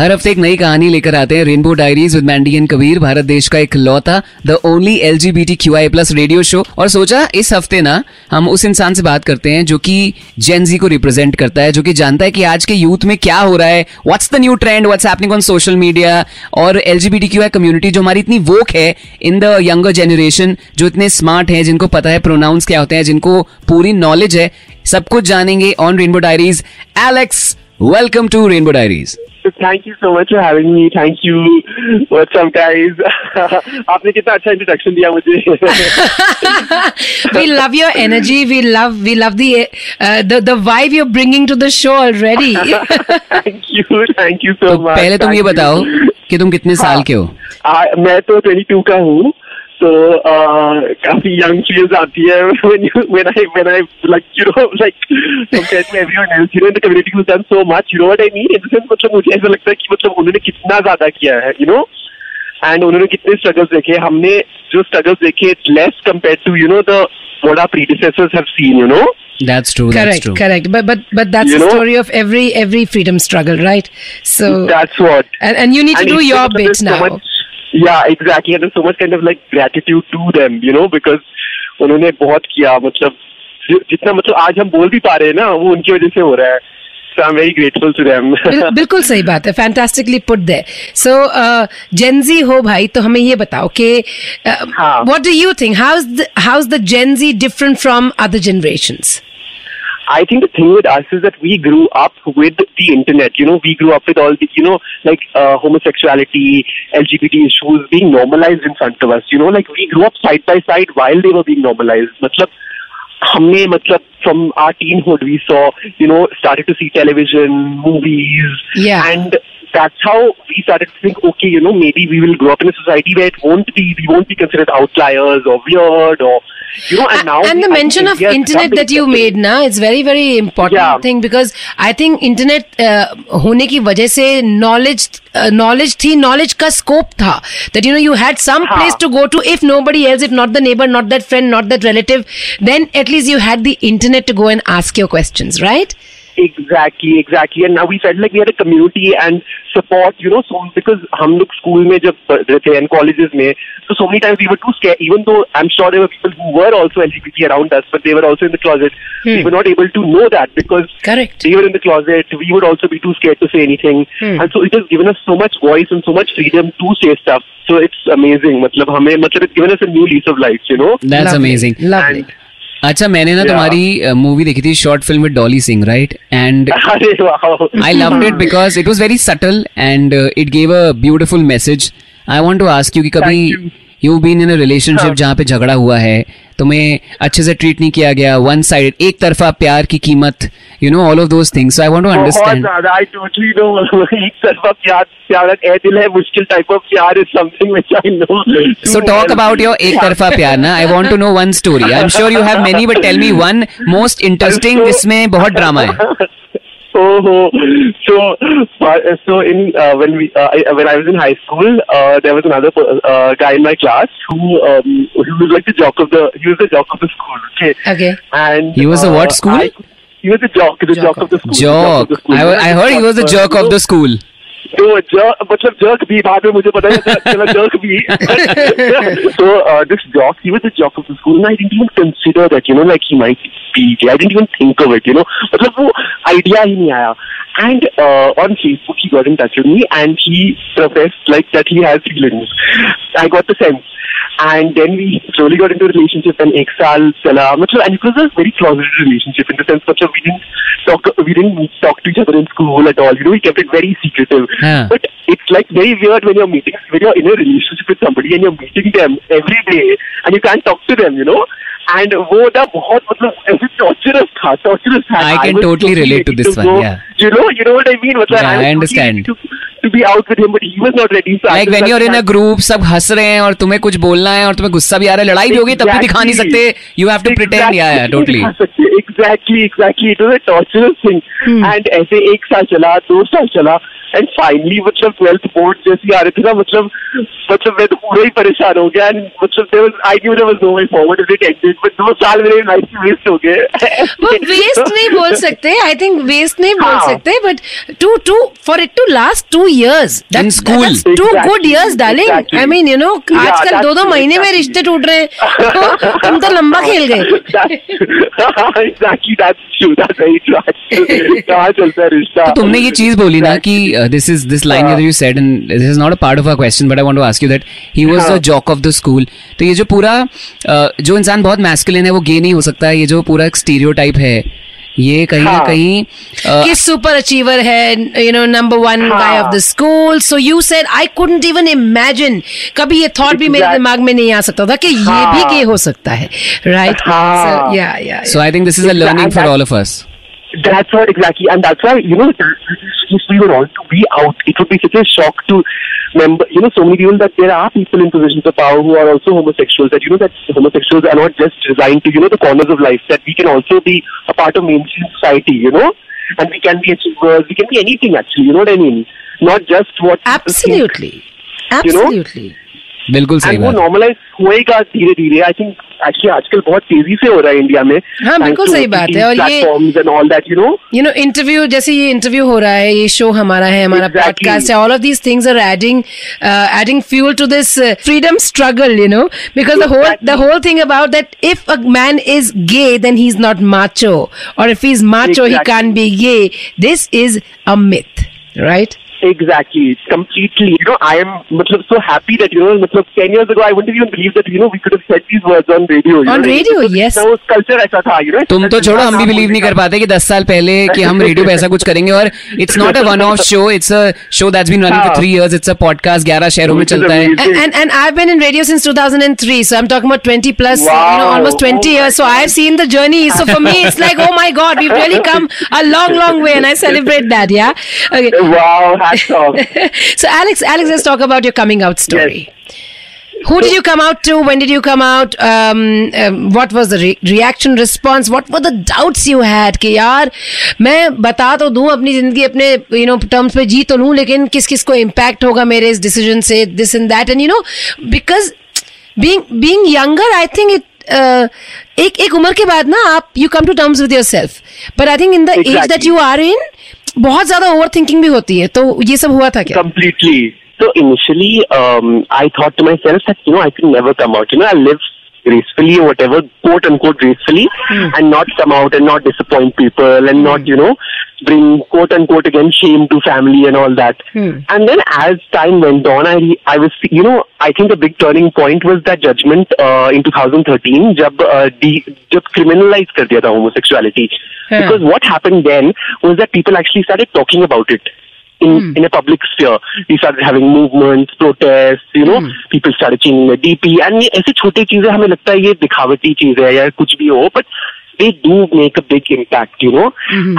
हर हफ़्ते एक नई कहानी लेकर आते हैं Rainbow Diaries with Mandy and Kabir, Bharat देश का एक लौता the only L G B T Q I plus radio show और सोचा, इस हफ़्ते ना, हम उस इंसान से बात करते हैं जो कि जेनजी को रिप्रेजेंट करता है, जो कि जानता है कि आज के यूथ में क्या हो रहा है what's the new trend what's happening on social media और L G B T Q I community जो हमारी इतनी वोक है इन द यंगर जनरेशन जो इतने स्मार्ट है, जिनको पता है प्रोनाउंस क्या होते हैं, जिनको पूरी नॉलेज है, सब कुछ जानेंगे on Rainbow Diaries Alex welcome to Rainbow Diaries thank you so much for having me thank you what's up guys आपने कितना अच्छा इंट्रोडक्शन दिया मुझे। We love your energy. We love we love the uh, the the vibe you're bringing to the show already. Thank you thank you so तो much पहले तुम ये बताओ कि तुम कितने साल के हो? आ, मैं तो 22 का हूँ। तो uh, काफी यंग फील्स आती है when you when I when I like you know like compared to everyone else you know in the community who's done so much you know what I mean in the sense मतलब मुझे ऐसा लगता है कि मतलब उन्होंने कितना ज्यादा किया है you know एंड उन्होंने कितने स्ट्रगल्स देखे हमने जो स्ट्रगल्स देखे less compared to you know the what our predecessors have seen you know That's true. That's correct, true. correct. But but but that's You the know? story of every every freedom struggle, right? So that's what and and you need to And do it's your because bit there's so now. much- yeah, exactly. And there's so much kind of like gratitude to them, you know, because उन्होंने बहुत किया मतलब जितना मतलब आज हम बोल भी पा रहे हैं ना वो उनकी वजह से हो रहा है so I'm very grateful to them. Bill- बिल्कुल सही बात है fantastically put they so Gen Z हो भाई तो हमें ये बताओ कि. What do you think how is how is the Gen Z different from other generations I think the thing with us is that we grew up with the internet. You know, we grew up with all the, you know, like uh, homosexuality, LGBT issues being normalized in front of us. You know, like we grew up side by side while they were being normalized. मतलब हमने मतलब from our teenhood we saw, you know, started to see television, movies, Yeah. and that's how we started to think, okay, you know, maybe we will grow up in a society where it won't be, we won't be considered outliers or weird or, you know, and now and we- the I mention think of India has internet become that you accepted. made ना it's very very important Yeah. thing because I think internet uh, होने की वजह से knowledge uh, knowledge थी knowledge का scope था that you know you had some हाँ. place to go to if nobody else if not the neighbor not that friend not that relative then at least you had the internet to go and ask your questions right Exactly, exactly. And now we felt like we had a community and support, you know, so because हम लोग school में जब पढ़ते थे and colleges में, so so many times we were too scared, even though I'm sure there were people who were also LGBT around us, but they were also in the closet. We were not able to know that because Correct. they were in the closet. We would also be too scared to say anything. And so it has given us so much voice and so much freedom to say stuff. So it's amazing. मतलब हमें मतलब it's given us a new lease of life, you know. That's Lovely, amazing. lovely And- अच्छा मैंने ना तुम्हारी movie देखी थी short film with Dolly Singh right and I love it because it was very subtle and it gave a beautiful message I want to ask you कि कभी. Thank been in been in a relationship हाँ. जहाँ पे झगड़ा हुआ है तुम्हें अच्छे से ट्रीट नहीं किया गया वन साइड एक तरफा प्यार की कीमत you know all of those things so I want to understand I totally know एक तरफा प्यार प्यार ए दिल है मुश्किल टाइप ऑफ़ प्यार is something which I know So talk about your एक तरफा प्यार ना I want to know one story. I'm sure you have many but tell me one most interesting जिसमें बहुत ड्रामा है. Oh, so uh, so in uh, when we uh, I, when I was in high school, uh, there was another per- uh, guy in my class who um, he was like the jock of the he was the jock of the school. Okay, okay and He was a what uh, school? I- he was the jock, the Jock jock, of the school. the Jock. of the school. I, I heard he was the jerk of the school. तो jerk मतलब jerk भी बाद में मुझे पता है चला jerk भी so uh, this jock he was the jock of the school and I didn't even consider that you know like he might be gay I didn't even think of it you know मतलब वो idea ही नहीं आया and uh, on Facebook he got in touch with me and he professed like that he has feelings I got the sense and then we slowly got into a relationship and एक साल चला मतलब and it was a very closeted relationship in the sense मतलब we didn't talk we didn't talk to each other in school at all you know we kept it very secretive हाँ. but it's like very weird when you're meeting when you're in a relationship with somebody and you're meeting them every day and you can't talk to them you know and वो ना बहुत मतलब ऐसे torturous था torturous था I can was totally relate to ready this one, go- yeah. you know you know what I mean मतलब Yeah, was To- to be out with him, but he was not ready. So like when like, you are in a group सब हंस रहे हैं और तुम्हें कुछ बोलना है और तुम्हें गुस्सा भी आ रहा है लड़ाई भी होगी तब भी दिखा नहीं सकते you have to pretend yeah yeah totally exactly exactly it was a torturous thing and ऐसे एक साल चला दो साल चला एंड फाइनली मतलब ट्वेल्थ बोर्ड जैसी आ रही थी ना मतलब मतलब मैं तो पूरा ही परेशान हो गया एंड मतलब there was I knew there was no way forward if it ended but दो साल मेरे लाइफ में वेस्ट हो गए. वो वेस्ट नहीं बोल सकते आई थिंक वेस्ट नहीं बोल हाँ. सकते but to to for it to last two years In school. To Exactly, good years darling exactly. I mean you know Yeah, आजकल that's दो दो महीने में रिश्ते टूट रहे हैं। तो तुम तो लंबा खेल गए। Exactly that's true that's very true कहाँ चलता है रिश्ता? तो तुमने ये चीज़ बोली ना कि this is this line. You said and this is not a part of a question but I want to ask you that he was the. Jock of the school तो ये जो पूरा uh, जो इंसान बहुत मैस्कुलिन है वो गे नहीं हो सकता ये जो पूरा एक स्टीरियोटाइप है ये कहीं ना हाँ. कहीं किस कि सुपर अचीवर है यू नो नंबर वन हाँ. Guy of the school so you said I couldn't even imagine कभी ये थॉट भी मेरे दिमाग में नहीं आ सकता था कि ये हाँ. भी गे हो सकता है राइट हाँ. Yeah yeah so I think this is a learning for all of us. That's what exactly, and that's why you know if we were all to be out, it would be such a shock to member. You know, so many people that there are people in positions of power who are also homosexuals. That you know that homosexuals are not just resigned to you know the corners of life. That we can also be a part of mainstream society. You know, and we can be achievers. Uh, we can be anything actually. You know what I mean? Not just what absolutely, think, absolutely. You know? बिल्कुल सही वो बात normalise होएगा धीरे धीरे I think actually आजकल बहुत तेज़ी से हो रहा है इंडिया में। हाँ, बिल्कुल सही बात है, और ये- all that you know you know interview जैसे ये इंटरव्यू हो रहा है ये शो हमारा है हमारा पॉडकास्ट है all of these things are adding adding fuel to this freedom struggle you know because the whole the whole thing about that if a man is gay then he is not macho और if he is macho he Exactly. can't be gay. This is a myth right? Exactly, completely. You know, I am matlab, so happy that, you know, matlab, 10 years ago, I wouldn't even believe that, you know, we could have said these words on radio. you On know, radio, because yes. ना उस culture ऐसा था, you know. तुम तो छोड़ो हम भी believe नहीं कर पाते कि दस साल पहले कि हम रेडियो पे ऐसा कुछ करेंगे और it's not a one off show it's a show that's been running for हाँ. Three years it's a podcast ग्यारह शहरों में Which is चलता है amazing. and, and and I've been in radio since 2003, so I'm talking about 20 plus, you know, Wow. almost 20 Oh years. So my I've seen the journey. So for me, it's like, oh my God, we've really come a long, long way, and I celebrate that. Yeah. Okay. Hats off. so Alex, Alex, let's talk about your coming out story. Yes. Who did you come out to? When did you come out? Um, um, what was the re- reaction response? What were the doubts you had? कि यार मैं बता तो दूँ अपनी ज़िंदगी अपने you know terms पे जी तो लूँ लेकिन किस किस को इम्पैक्ट होगा मेरे इस डिसीज़न से this and that and you know because being being younger I think it एक एक उम्र के बाद ना आप you come to terms with yourself but I think in the age that. You are in बहुत ज़्यादा ओवर थिंकिंग भी होती है तो ये सब हुआ था क्या Completely. So initially, um, I thought to myself that, you know, I could never come out. You know, I'll live gracefully or whatever, quote unquote gracefully, and not come out and not disappoint people and not, you know, bring quote unquote again shame to family and all that. And then as time went on, I I was, you know, I think a big turning point was that judgment uh, in 2013 जब uh, de- जब criminalize कर दिया था homosexuality. हाँ. Because what happened then was that people actually started talking about it in in a public sphere. We started having movements, protests, you know, people started changing their DP, and ये ऐसी छोटी चीजें हमें लगता है ये दिखावटी चीज है या कुछ भी हो, but they do make a big impact, you know.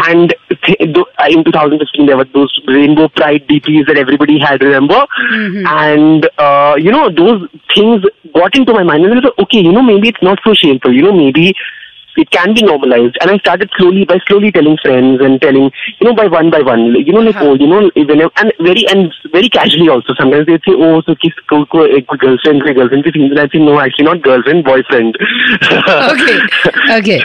And th- th- in 2015, there were those rainbow pride DPs that everybody had, remember? And uh, you know, those things got into my mind, and I thought, okay, you know, maybe it's not so shameful, you know, maybe it can be normalized. And I started slowly by slowly telling friends and telling, you know, by one by one, you know, like, oh, you know, even and very and very casually also. Sometimes they say, oh, so किस को को एक girlfriend से girlfriend की feelings. I say, no, actually not girlfriend, boyfriend. Okay, okay.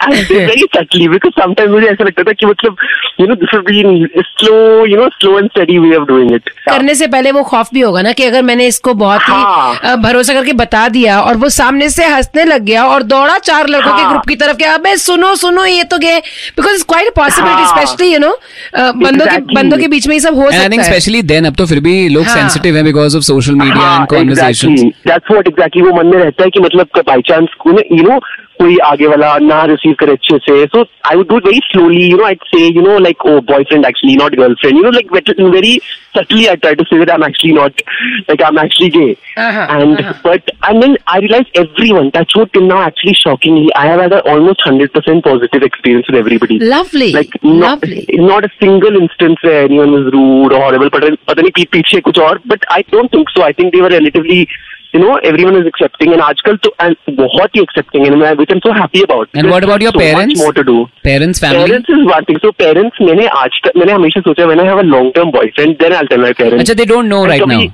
and very subtly because sometimes मुझे ऐसा लगता था कि मतलब, you know, this has been a slow, you know, slow and steady way of doing it. करने से पहले वो खौफ भी होगा ना कि अगर मैंने इसको बहुत ही हाँ। अ, भरोसा करके बता दिया और वो सामने से हंसने लग गया और दौड़ा चार लड़कों के हाँ। ग्रुप की तरफ़ के अबे सुनो सुनो ये तो गए बिकॉज़ इट्स क्वाइट पॉसिबिलिटी हाँ। स्पेशली यू नो बंदों के बंदों के बीच में ये सब हो सकता है स्पेशली देन अब तो फिर भी लोग हाँ. सेंसिटिव हैं बिकॉज़ ऑफ़ सोशल मीडिया हाँ, and conversation that's what exactly वो मन में रहता है कि मतलब बाय चांस यू नो कोई आगे वाला ना रिसीव करे अच्छे से so I would do it very slowly you know I say you know like oh boyfriend actually not girlfriend you know like very subtly I try to say that I'm actually not like I'm actually gay. Uh-huh, and uh-huh. but and then I realized everyone that's what till now actually shockingly I have had a almost hundred percent positive experience with everybody. Lovely. Like not Lovely. not a single instance where anyone was rude or horrible. But पता नहीं पीठ पीछे कुछ और. But I don't think so. I think they were relatively. you know every one is accepting and आजकल तो and बहुत ही accepting and so happy about and about your parents to do parents parents is one thing so parents मैंने आज तक मैंने हमेशा सोचा मैंने have a long term boyfriend then I tell my parents they don't know right now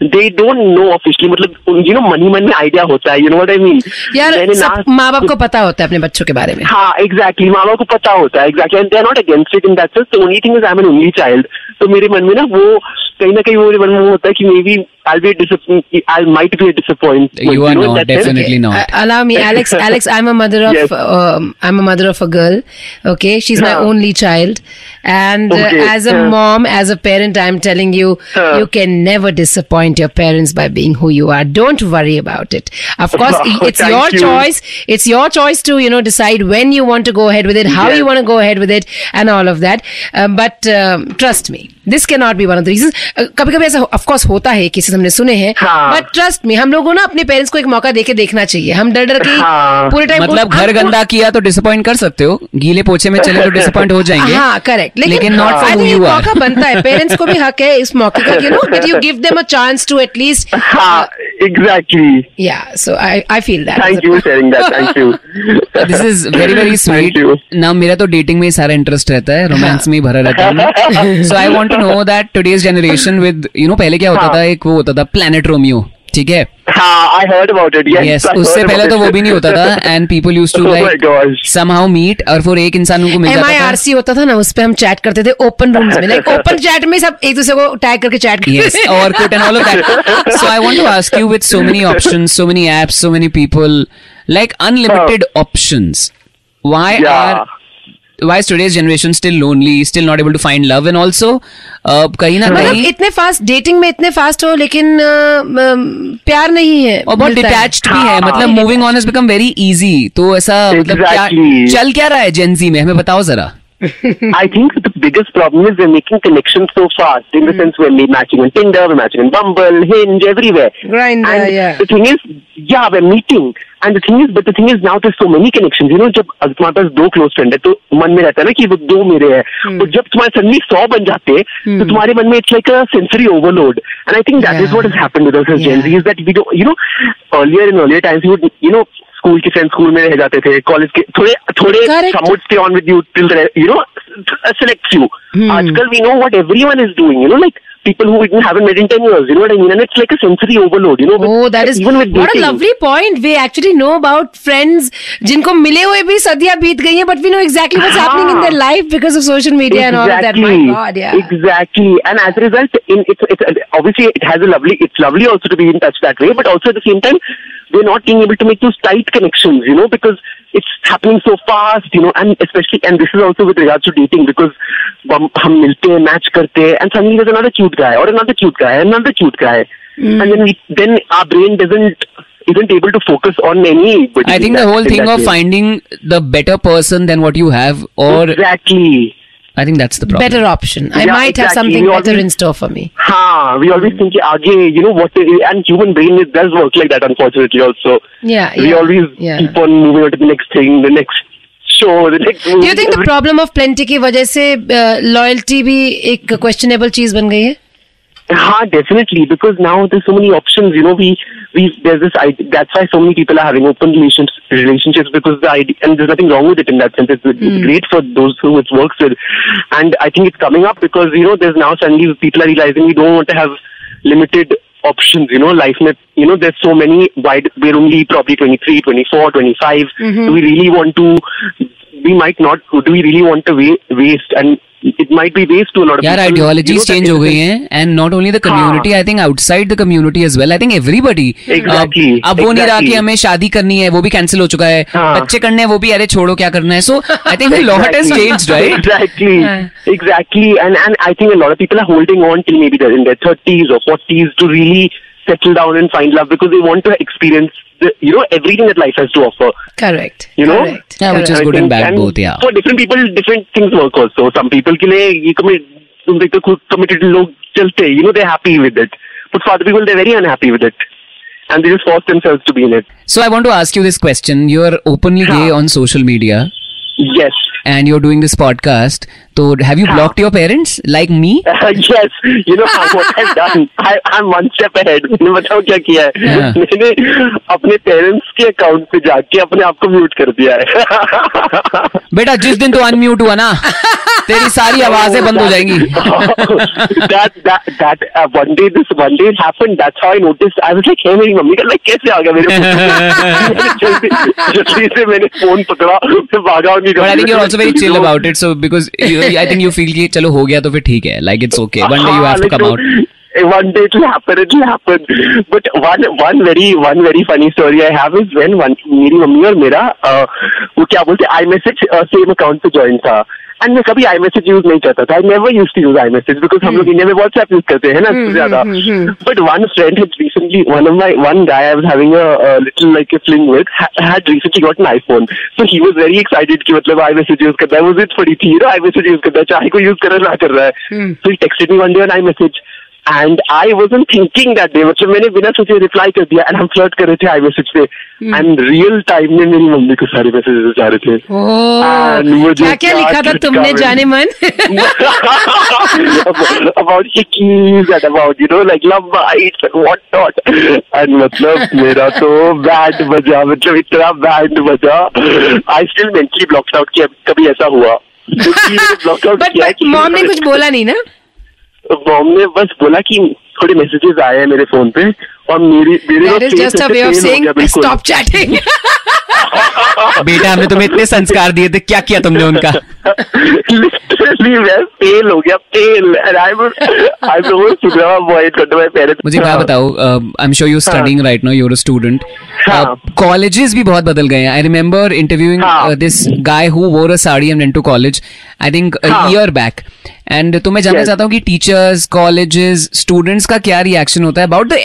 they don't know officially मतलब you know मनी मन में आइडिया होता है you know what I mean यार माँ बाप को पता होता है अपने बच्चों के बारे में। हाँ एग्जैक्टली माँ बाप को पता होता है exactly and they not against it in that sense only thing is I am an only child तो मेरे मन में ना वो कहीं ना कहीं मेरे मन में होता है कि maybe I be I might be disappoint You are not, definitely not. Uh, allow me, Alex. Alex, I'm a mother of. Yes. Um, I'm a mother of a girl. Okay, she's my Yeah. only child, and uh, Okay, as a yeah. mom, as a parent, I'm telling you, Yeah. you can never disappoint your parents by being who you are. Don't worry about it. Of course, Oh, it's thank your you. choice. It's your choice to you know decide when you want to go ahead with it, how Yes. you want to go ahead with it, and all of that. Um, but um, trust me, this cannot be one of the reasons. Uh, कभी-कभी ऐसा of course होता है cases हमने सुने हैं। हाँ. But trust में हम लोगों ना अपने पेरेंट्स को एक मौका देके देखना चाहिए। हम डर डर के हाँ. पूरे टाइम मतलब घर गंदा किया तो डिसअपॉइंट कर सकते हो। गीले पोछे में चले तो डिसअपॉइंट हो जाएँगे। हाँ करेक्ट लेकिन not for I who think you एक are. मौका बनता है। पेरेंट्स को भी हक है इस मौके का you know that you give them a chance to at least हाँ exactly yeah so I I feel that thank you sharing that thank you this is very very sweet Thank मेरा तो डेटिंग में ही सारा interest रहता है। Romance में ही भरा रहता है so I want to know that today's generation with you know पहले क्या होता हाँ. था? एक वो होता था प्लैनेट रोमियो ठीक है? हाँ I heard about it yes yes उससे पहले तो वो भी नहीं होता था and people use to like gosh. Somehow meet और फिर एक इंसान उनको मिल जाता आर था सी होता था ना उस पे हम चैट करते थे ओपन रूम्स में लाइक ओपन चैट में सब एक दूसरे को टैग करके चैट करते yes थे। or quit and all of that. So i want to ask you with so many options so many apps so many people like unlimited options why is today's generation still lonely still not able to find love and also uh, कहीं ना मतलब कहीं इतने fast dating में इतने fast हो लेकिन अ, अम, प्यार नहीं है और बहुत है। डिटैच्ड भी है हाँ. मतलब moving on has become very easy तो ऐसा मतलब क्या Exactly. चल क्या रहा है जेंजी में हमें बताओ जरा I think the biggest problem is we're making connections so fast. In the sense, we're matching on Tinder, we're matching on Bumble, Hinge, everywhere. Grindr, and yeah. The thing is, yeah, we're meeting. And thing is but the thing is now to so many connection you know जब तुम्हारे पास दो close friend है तो मन में रहता है ना कि वो दो मेरे हैं। hmm. और जब तुम्हारे सन्नी सौ बन जाते हैं तो hmm. तुम्हारे मन में it's like a sensory overload and I think that is what is happen with is that we you know earlier in earlier times you you know school के फ्रेंड स्कूल में रह जाते थे कॉलेज के थोड़े थोड़े on with you till you know select you आजकल we know what every one is doing you know like people who we haven't met in ten years. You know what I mean? And it's like a sensory overload. You know. Oh, with- that is even with what a dating. lovely point. We actually know about friends जिनको मिले हुए भी सदियां बीत गई हैं, but we know exactly what's हाँ. happening in their life because of social media and all of that. My God, yeah. Exactly. And as a result, in it's, it's obviously it has a lovely. It's lovely also to be in touch that way, but also at the same time, we're not being able to make those tight connections. You know, because it's happening so fast. You know, and especially and this is also with regards to dating because हम हम मिलते हैं, match करते हैं, and suddenly there's another cute guy or another cute guy, another cute guy, and then we, then our brain doesn't isn't able to focus on any. I think the whole thing of finding the better person than what you have or exactly. I think that's the problem Better option. I Yeah, might have exactly. something We better always- in store for me. हाँ, we always think कि आगे, you know, what is, and human brain it does work like that, unfortunately, also. Yeah, We yeah, always yeah. keep on moving on to the next thing, the next show, the next movie. Do you think the every- problem of plenty की वजह से loyalty भी एक questionable चीज बन गई है? हाँ, definitely, because now there's so many options, you know, we, we, there's this idea, that's why so many people are having open relations, relationships, because the idea, and there's nothing wrong with it in that sense, it's, it's great for those who it works with, and I think it's coming up because, you know, there's now suddenly people are realizing we don't want to have limited options, you know, life, में, you know, there's so many, wide, we're only probably 23, 24, 25, mm-hmm. do we really want to, we might not, do we really want to wa- waste, and it might be waste to a lot of यार people. you know, ideologies that change is हो the गई thing. हैं and not only the community I think outside the community as well I think everybody Exactly, अब वो नहीं रहा कि exactly. हमें शादी करनी है वो भी कैंसिल हो चुका है हाँ. बच्चे करने हैं वो भी अरे छोड़ो क्या करना है so I think lot has Exactly. Changed right Exactly. Yeah. Exactly. And and I think a lot of people are holding on till maybe they're in their thirties or forties to really settle down and find love because they want to experience the, you know everything that life has to offer. Correct. You know? Correct. Yeah, which is I good and think- bad both, yeah. For different people, different things work also. Some people के लिए ये commit, तुम देखते हो खुद committed लोग चलते हैं, you know, they're happy with it. But for other people, they're very unhappy with it. And they just force themselves to be in it. So I want to ask you this question. You're openly gay हाँ. on social media Yes. and you're doing this podcast. So have you हाँ. blocked your parents like me? Uh, yes, you know what I've done. I, I'm one step ahead. मैंने बताओ क्या किया है हाँ. मैंने अपने पेरेंट्स के अकाउंट पे जाके अपने आप को म्यूट कर दिया है बेटा जिस दिन तो अनम्यूट हुआ ना तेरी सारी आवाज़ें बंद हो जाएँगी that that that uh, one day this one day it happened that's how I noticed I was like hey मेरी मम्मी का like कैसे आ गया मेरे जल्दी जल्दी से मैंने फ़ोन पकड़ा फिर भागा उनकी but I think you are also very chill about it so because I think you feel कि चलो हो गया तो फिर ठीक है. Like it's okay one day you have to come out One day it will happen, it will happen. But one one very one very funny story I have is when one मेरी mummy और मेरा uh, वो क्या बोलते iMessage same account पे join था and मैं कभी आई मैसेज यूज़ नहीं करता था। I never use to use iMessage because हम लोग इंडिया में व्हाट्सएप यूज़ करते हैं ना सबसे ज़्यादा। But one friend has recently one of my one guy I was having a, like little like a fling with ha- had phone so he was very excited की मतलब I message use करता है। वो जिद पड़ी थी I message use करता है चाहे कोई यूज़ कर रहा ना कर रहा है। So he texted me one day one I on iMessage and I wasn't thinking that day मतलब मैंने बिना सोचे रिप्लाई कर दिया and हम फ्लर्ट कर रहे थे आई मैसेज पे। And रियल टाइम में मेरी मम्मी को सारे मैसेजेस जा रहे थे। मुझे क्या क्या लिखा था तुमने जाने मन? About hickeys and about you know like love bites and what not and मतलब मेरा तो बैंड बजा मतलब इतना बैंड बजा। I still mentally blocked out कि कभी ऐसा हुआ। बट मॉम ने कुछ बोला नहीं ना? मॉम ने बस बोला कि थोड़े मैसेजेस आए हैं मेरे फ़ोन पे। और मेरी मेरे just a way of saying stop chatting बेटा हमने तुम्हें इतने संस्कार दिए थे क्या किया तुमने उनका? फेल हो गया फेल मुझे एक बात बताओ I am sure you studying right now your student हाँ. कॉलेजेस भी बहुत बदल गए हैं. आई रिमेम्बर इंटरव्यूइंग हाँ. This guy who wore a sari and went to college I think हाँ. ईयर बैक एंड तो मैं जानना Yes. चाहता हूँ कि टीचर्स कॉलेजेस स्टूडेंट्स का क्या रिएक्शन होता है about the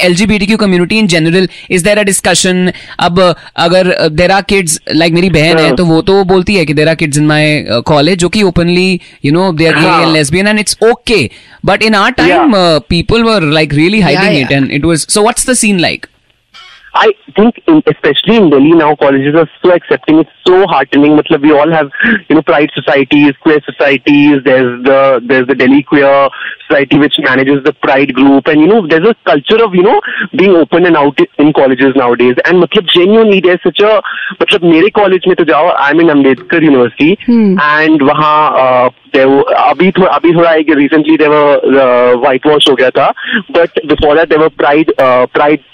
L community in general is there a discussion अब अगर देर आर किड्स लाइक मेरी बहन है हाँ. तो वो तो बोलती है कि there are kids in my college जो कि openly you know they are gay. And lesbian and it's okay but in our time Yeah. uh, people were like really hiding Yeah, it yeah. and it was so I think, in, especially in Delhi now, colleges are so accepting. It's so heartening. Matlab, we all have, you know, pride societies, queer societies. There's the there's the Delhi Queer Society which manages the Pride group, and you know, there's a culture of you know being open and out in colleges nowadays. And matlab, genuinely, there's such a matlab, मेरे college में तो जाओ, I'm in Ambedkar University, and वहाँ uh, there were, अभी थोड़ा अभी थोड़ा एक recently there were uh, whitewash हो गया था, but before that there were Pride uh, Pride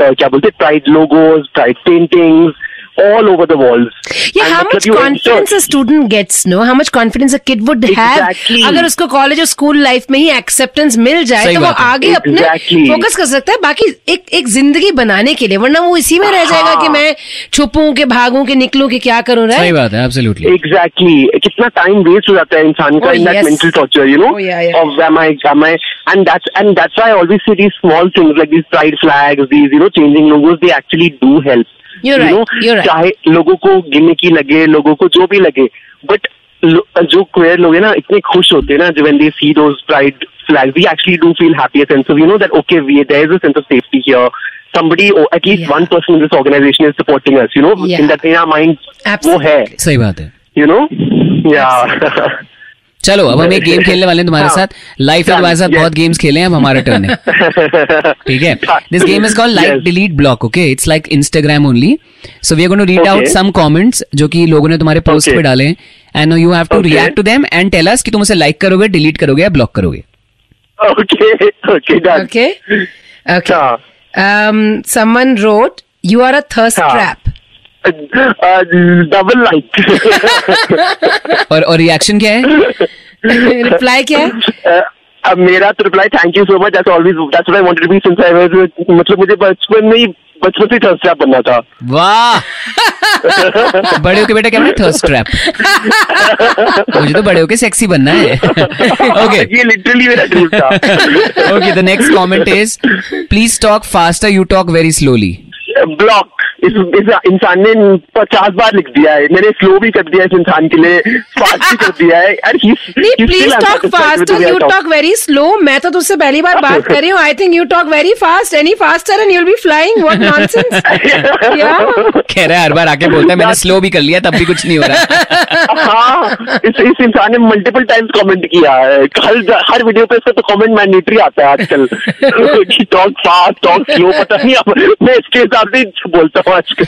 uh, क्या बोलते pride logos pride paintings all over the walls. Yeah, And how मतलब much confidence enter- a student gets, no? How much confidence a kid would exactly. have Exactly. अगर उसको college और school life में ही acceptance मिल जाए तो वो है। आगे अपने Exactly. फोकस कर सकता है बाकी एक एक ज़िंदगी बनाने के लिए वरना वो इसी में रह जाएगा हाँ। कि मैं छुपूं के भागूं के निकलूं कि क्या करूँ सही बात है एब्सोल्युटली Exactly. कितना टाइम वेस्ट हो जाता है इंसान का Oh, in that yes. mental torture, you know? Oh, yeah, yeah, Of am I, am I, and that's and that's why I always say these small things like these pride flags, these you know changing logos, they actually do help. You're right. चाहे लोगों को गिनने की लगे लोगों को जो भी लगे बट जो क्वेयर लोग हैं ना इतने खुश होते हैं ना when they see those pride flags we actually do feel happy a sense of you know that okay we there is a sense of safety here somebody or at least Yeah. one person in this organization is supporting us you know Yeah. in that in our minds वो Absolutely. है सही बात है you know yeah चलो अब हम एक game खेलने वाले हैं तुम्हारे हाँ। साथ। लाइफ में तुम्हारे साथ बहुत गेम्स खेले हैं अब हमारा टर्न है। ठीक है? This game is called like delete block okay it's like Instagram only so we are going to read out some comments जो कि लोगों ने तुम्हारे पोस्ट Okay. पे डाले हैं। And you have to react to them and tell us कि तुम उसे लाइक करोगे डिलीट करोगे या ब्लॉक करोगे। Okay okay done Okay. Okay. हाँ। Um, someone wrote, "You are double like और और रिएक्शन क्या है? रिप्लाई क्या है? अब मेरा तो reply thank you so much that's always that's what I wanted to be since I was मतलब मुझे बचपन में ही बचपन से थर्स्ट ट्रैप बनना था। वाह! बड़े होके बेटा क्या बना थर्स्ट ट्रैप मुझे तो बड़े होके सेक्सी बनना है। ओके ये लिटरली मेरा ड्रीम था। Okay the next comment is please talk faster you talk very slowly block इस, इस इंसान ने पचास बार लिख दिया है। मैंने स्लो भी कर दिया इस इंसान के लिए फास्ट भी कर दिया है और he- नहीं please talk fast you talk very slow मैं तो तुझसे पहली बार बात कर रही हूँ। I think you talk very fast any faster and you'll be flying what nonsense कह रहा है हर बार आके बोलता है मैंने स्लो भी कर लिया तब भी कुछ नहीं हो रहा. हाँ इस इस इंसान ने मल्टीपल टाइम्स कमेंट किया है। हर हर वीडियो पे इसका तो कमेंट मैंडेटरी आता है आजकल। कि टॉक फास्ट टॉक स्लो पता नहीं मैं इसके हिसाब से बोलता हूँ। आजकल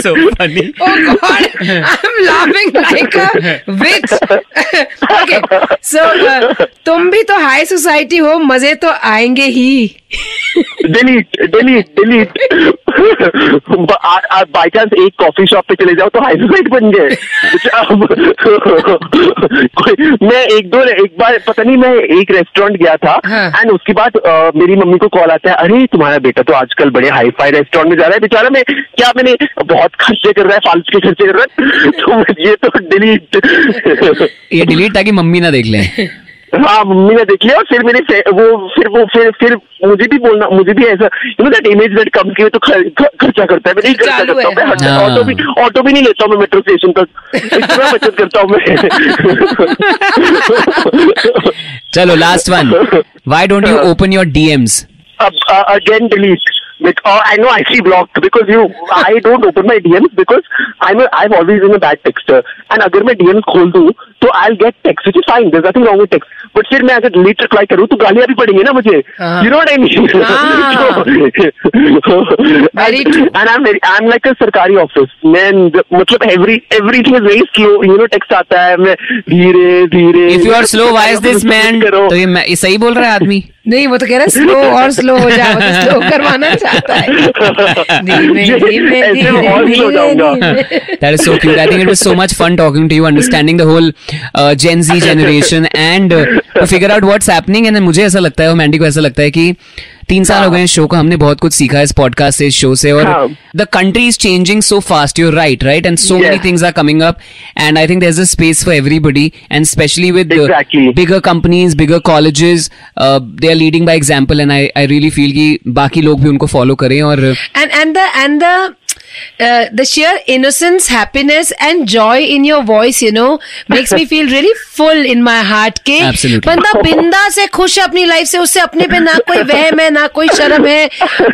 so funny Oh God, I'm laughing like a witch. okay, so uh, तुम भी तो हाई सोसाइटी हो मज़े तो आएँगे ही delete delete delete by chance एक कॉफ़ी शॉप पे चले जाओ तो हाई सोसाइटी बन गए। मैं एक दो एक बार पता नहीं मैं एक रेस्टोरेंट गया था हाँ। एंड उसके बाद मेरी मम्मी को कॉल आता है अरे तुम्हारा बेटा तो आजकल बड़े हाई फाई रेस्टोरेंट में जा रहा है बेचारा मैं क्या मैंने बहुत खर्चे कर रहा है फालतू के खर्चे कर रहा है? तो ये तो डिलीट ये डिलीट ताकि मम्मी ना देख ले। हाँ मम्मी ने देख लिया और फिर मेरे वो फिर वो फिर फिर मुझे भी बोलना मुझे भी ऐसा you know that image that come के तो खर- खर्चा करता है मैं नहीं खर्चा करता हूँ मैं हट- हाँ। ऑटो भी ऑटो भी नहीं लेता हूँ मैं मेट्रो स्टेशन तक। इतना बचत करता हूँ मैं। चलो last one why don't you open your DMs अब again delete uh, I know I see blocked because you I don't open my DMs because I'm a, I'm always in a bad texter and अगर मैं DMs खोल दूँ तो I'll get text which is fine. There's nothing wrong with text. But फिर मैं ऐसे litre try करूँ तो गालियाँ भी पड़ेंगी ना मुझे। सरकारी ऑफ़िस मैं मतलब धीरे धीरे। सही बोल रहा है आदमी? नहीं वो तो कह रहा स्लो और स्लो हो जाए स्लो तो करवाना चाहता है। So cute I think it was so much fun talking to you understanding the whole Gen Z generation and figure out what's happening and मुझे ऐसा लगता है मैंडी को ऐसा लगता है कि uh, तीन साल हो गए इस शो का हमने बहुत कुछ सीखा है इस पॉडकास्ट से इस शो से और हाँ। The country is changing so fast you're right right and so many. Things are coming up and I think there is a space for everybody and specially with bigger companies bigger colleges they are leading by example and I I really feel की बाकी लोग भी उनको follow करें और and and and and the uh, the sheer innocence, happiness, and joy in your voice, you know, makes me feel really full in my heart. के Absolutely. बंदा बिंदा से खुश है अपनी लाइफ से उससे अपने पे ना कोई वहम है ना कोई शर्म है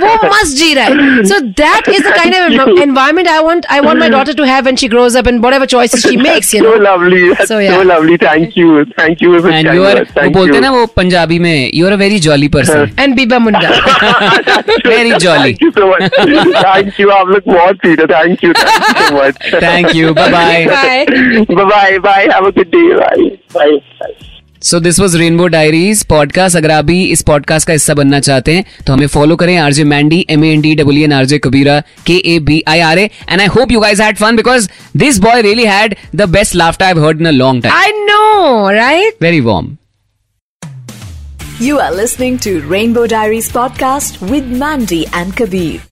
वो मस्त जी रहा है so that is the kind of environment I want I want my daughter to have when she grows up and whatever choices she makes you so know lovely that's So, so, yeah. lovely thank you thank you for and kind you are words. वो Thank बोलते you. हैं ना वो पंजाबी में you are a very jolly person and Biba Munda Very jolly. Thank you so much. Thank you. आप लोग बहुत पीते Thank you. Thank you so much. Thank you bye bye bye Bye bye. Bye. Have a good day. Bye. Bye. Bye. So this was Rainbow Diaries podcast अगर आप भी इस podcast का हिस्सा बनना चाहते हैं तो हमें फॉलो करें RJ Mandy M A N D W N RJ Kabira K A B I R A and I hope you guys had fun because this boy really had the best laughter I heard in a long time I know right very warm You are listening to Rainbow Diaries podcast with Mandy and Kabir.